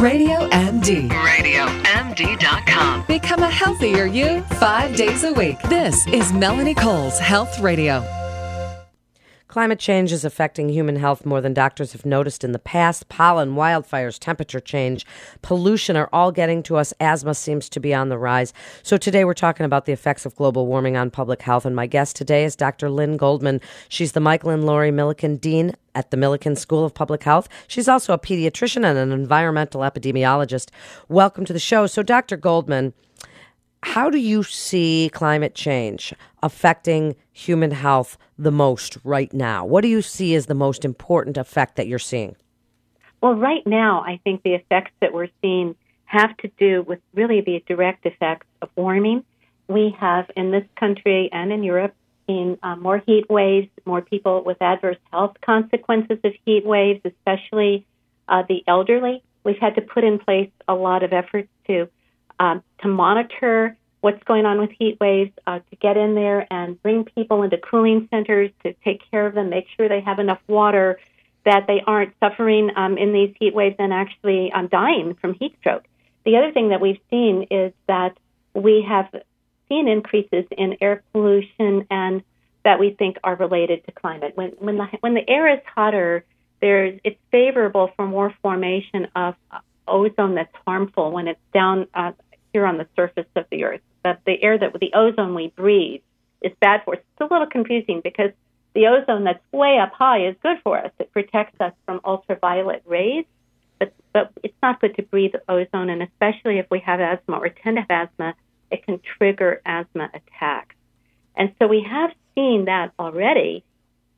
Radio MD. RadioMD.com. Become a healthier you five days a week. This is Melanie Cole's Health Radio. Climate change is affecting human health more than doctors have noticed in the past. Pollen, wildfires, temperature change, pollution are all getting to us. Asthma seems to be on the rise. So today we're talking about the effects of global warming on public health. And my guest today is Dr. Lynn Goldman. She's the Michael and Lori Milken Dean at the Milken School of Public Health. She's also a pediatrician and an environmental epidemiologist. Welcome to the show. So, Dr. Goldman, how do you see climate change affecting human health the most right now? What do you see as the most important effect that you're seeing? Well, right now, I think the effects that we're seeing have to do with really the direct effects of warming. We have in this country and in Europe seen uh, more heat waves, more people with adverse health consequences of heat waves, especially uh, the elderly. We've had to put in place a lot of efforts to um, to monitor what's going on with heat waves, uh, to get in there and bring people into cooling centers to take care of them, make sure they have enough water, that they aren't suffering um, in these heat waves and actually um, dying from heat stroke. The other thing that we've seen is that we have seen increases in air pollution and that we think are related to climate. When when the when the air is hotter, there's it's favorable for more formation of ozone that's harmful when it's down uh, here on the surface of the earth. That the air that the ozone we breathe is bad for us. It's a little confusing because the ozone that's way up high is good for us. It protects us from ultraviolet rays, but but it's not good to breathe ozone, and especially if we have asthma or tend to have asthma, it can trigger asthma attacks. And so we have seen that already.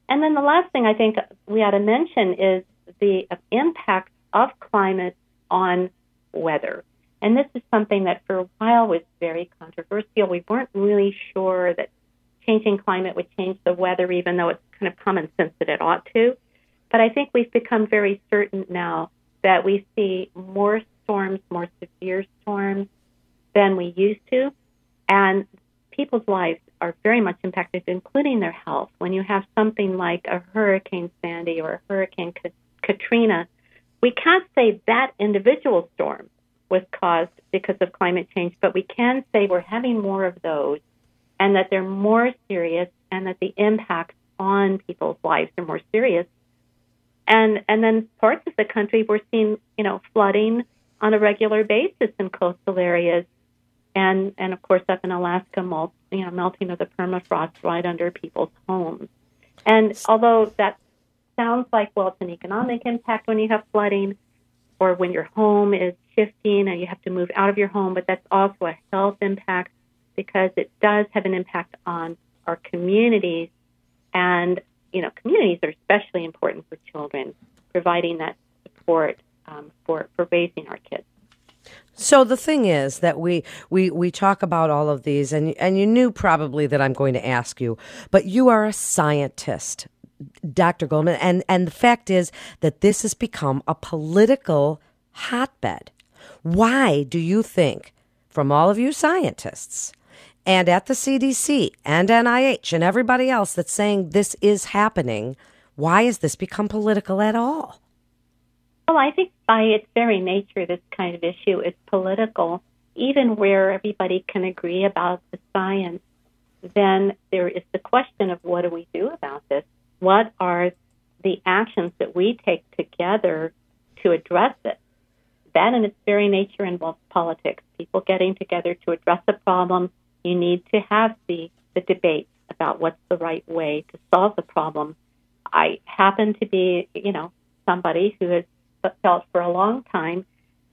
And then the last thing I think we ought to mention is the impact of climate on weather. And this is something that for a while was very controversial. We weren't really sure that changing climate would change the weather, even though it's kind of common sense that it ought to. But I think we've become very certain now that we see more storms, more severe storms than we used to. And people's lives are very much impacted, including their health. When you have something like a Hurricane Sandy or a Hurricane Katrina, we can't say that individual storm was caused because of climate change, but we can say we're having more of those and that they're more serious and that the impacts on people's lives are more serious. And and then parts of the country we're seeing, you know, flooding on a regular basis in coastal areas. And and of course up in Alaska, melt, you know, melting of the permafrost right under people's homes. And although that sounds like well it's an economic impact when you have flooding, or when your home is shifting and you have to move out of your home, but that's also a health impact because it does have an impact on our communities. And, you know, communities are especially important for children, providing that support um, for, for raising our kids. So the thing is that we, we, we talk about all of these, and, and you knew probably that I'm going to ask you, but you are a scientist. Dr. Goldman. And, and the fact is that this has become a political hotbed. Why do you think, from all of you scientists and at the CDC and NIH and everybody else that's saying this is happening, why has this become political at all? Well, I think by its very nature, this kind of issue is political. Even where everybody can agree about the science, then there is the question of what do we do about this? What are the actions that we take together to address it? That, in its very nature, involves politics. People getting together to address a problem. You need to have the, the debate about what's the right way to solve the problem. I happen to be, you know, somebody who has felt for a long time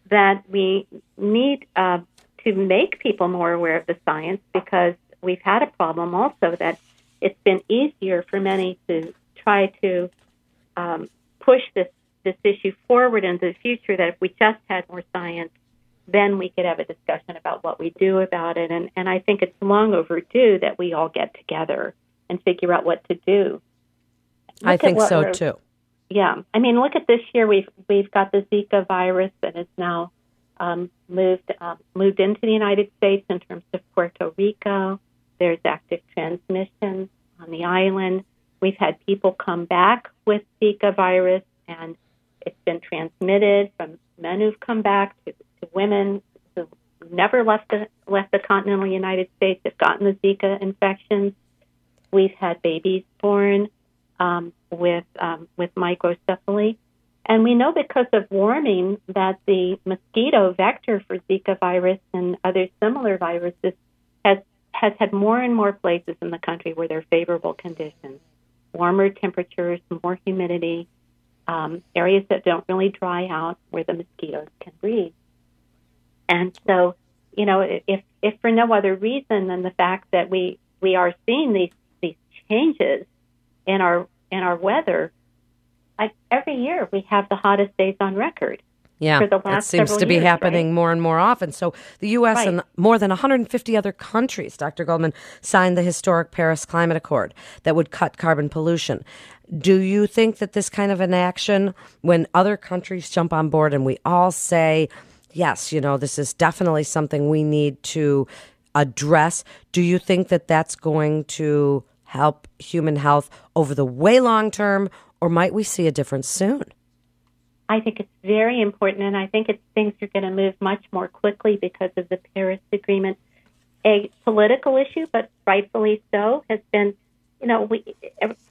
that we need uh, to make people more aware of the science because we've had a problem also that it's been easier for many to try to um, push this this issue forward into the future. That if we just had more science, then we could have a discussion about what we do about it. And and I think it's long overdue that we all get together and figure out what to do. Look I think so too. Yeah, I mean, look at this year. We've we've got the Zika virus that is now um, moved um, moved into the United States in terms of Puerto Rico. There's active transmission on the island. We've had people come back with Zika virus, and it's been transmitted from men who've come back to, to women who've never left the left the continental United States have gotten the Zika infections. We've had babies born um, with um, with microcephaly, and we know because of warming that the mosquito vector for Zika virus and other similar viruses has has had more and more places in the country where there are favorable conditions, warmer temperatures, more humidity, um, areas that don't really dry out where the mosquitoes can breed. And so, you know, if if for no other reason than the fact that we we are seeing these these changes in our in our weather, like every year we have the hottest days on record. Yeah, for the last it seems to be years, happening right? more and more often. So the U.S. Right. and more than 150 other countries, Dr. Goldman, signed the historic Paris Climate Accord that would cut carbon pollution. Do you think that this kind of an action, when other countries jump on board and we all say, yes, you know, this is definitely something we need to address, do you think that that's going to help human health over the way long term, or might we see a difference soon? I think it's very important, and I think it's things are going to move much more quickly because of the Paris Agreement. A political issue, but rightfully so, has been, you know, we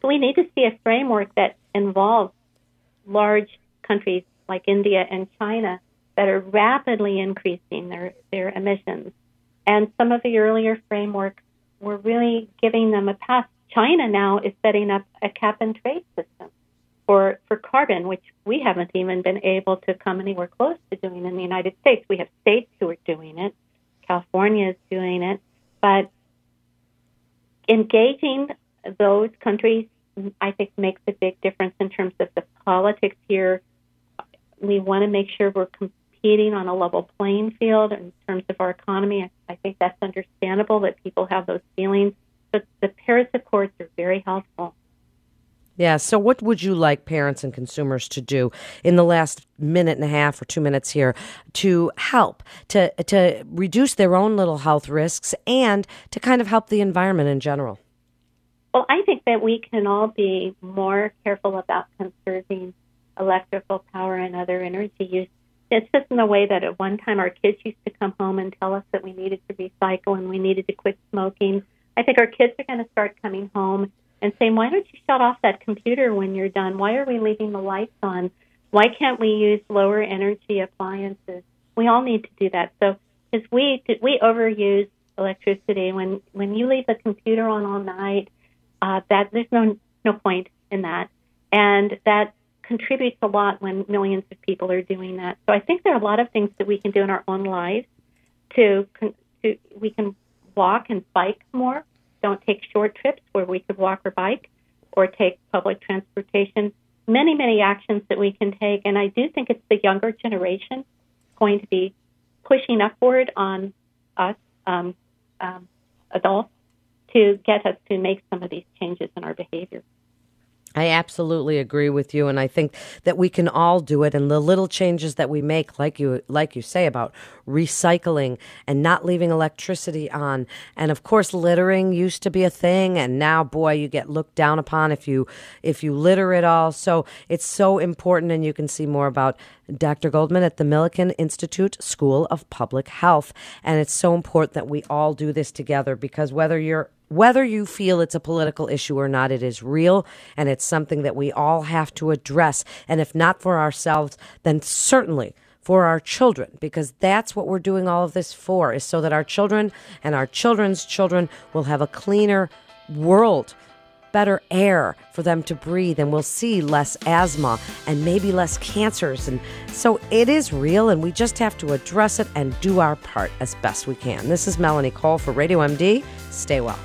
we need to see a framework that involves large countries like India and China that are rapidly increasing their their emissions, and some of the earlier frameworks were really giving them a pass. China now is setting up a cap and trade system for, for carbon, which we haven't even been able to come anywhere close to doing in the United States. We have states who are doing it. California is doing it. But engaging those countries, I think, makes a big difference in terms of the politics here. We want to make sure we're competing on a level playing field in terms of our economy. I, I think that's understandable that people have those feelings. But the Paris Accords are very helpful. Yeah. So, what would you like parents and consumers to do in the last minute and a half or two minutes here to help to to reduce their own little health risks and to kind of help the environment in general? Well, I think that we can all be more careful about conserving electrical power and other energy use. It's just in the way that at one time our kids used to come home and tell us that we needed to recycle and we needed to quit smoking. I think our kids are going to start coming home and saying, why don't you shut off that computer when you're done? Why are we leaving the lights on? Why can't we use lower energy appliances? We all need to do that. So, because we we overuse electricity when when you leave the computer on all night, uh, that there's no no point in that, and that contributes a lot when millions of people are doing that. So I think there are a lot of things that we can do in our own lives to to we can walk and bike more don't take short trips where we could walk or bike or take public transportation. Many, many actions that we can take. And I do think it's the younger generation going to be pushing upward on us um, um, adults to get us to make some of these changes in our behavior. I absolutely agree with you, and I think that we can all do it. And the little changes that we make, like you like you say about recycling and not leaving electricity on, and of course, littering used to be a thing, and now, boy, you get looked down upon if you if you litter at all. So it's so important, and you can see more about Dr. Goldman at the Milken Institute School of Public Health, and it's so important that we all do this together because whether you're whether you feel it's a political issue or not, it is real and it's something that we all have to address. And if not for ourselves, then certainly for our children, because that's what we're doing all of this for, is so that our children and our children's children will have a cleaner world, better air for them to breathe, and we'll see less asthma and maybe less cancers. And so it is real, and we just have to address it and do our part as best we can. This is Melanie Cole for Radio MD. Stay well.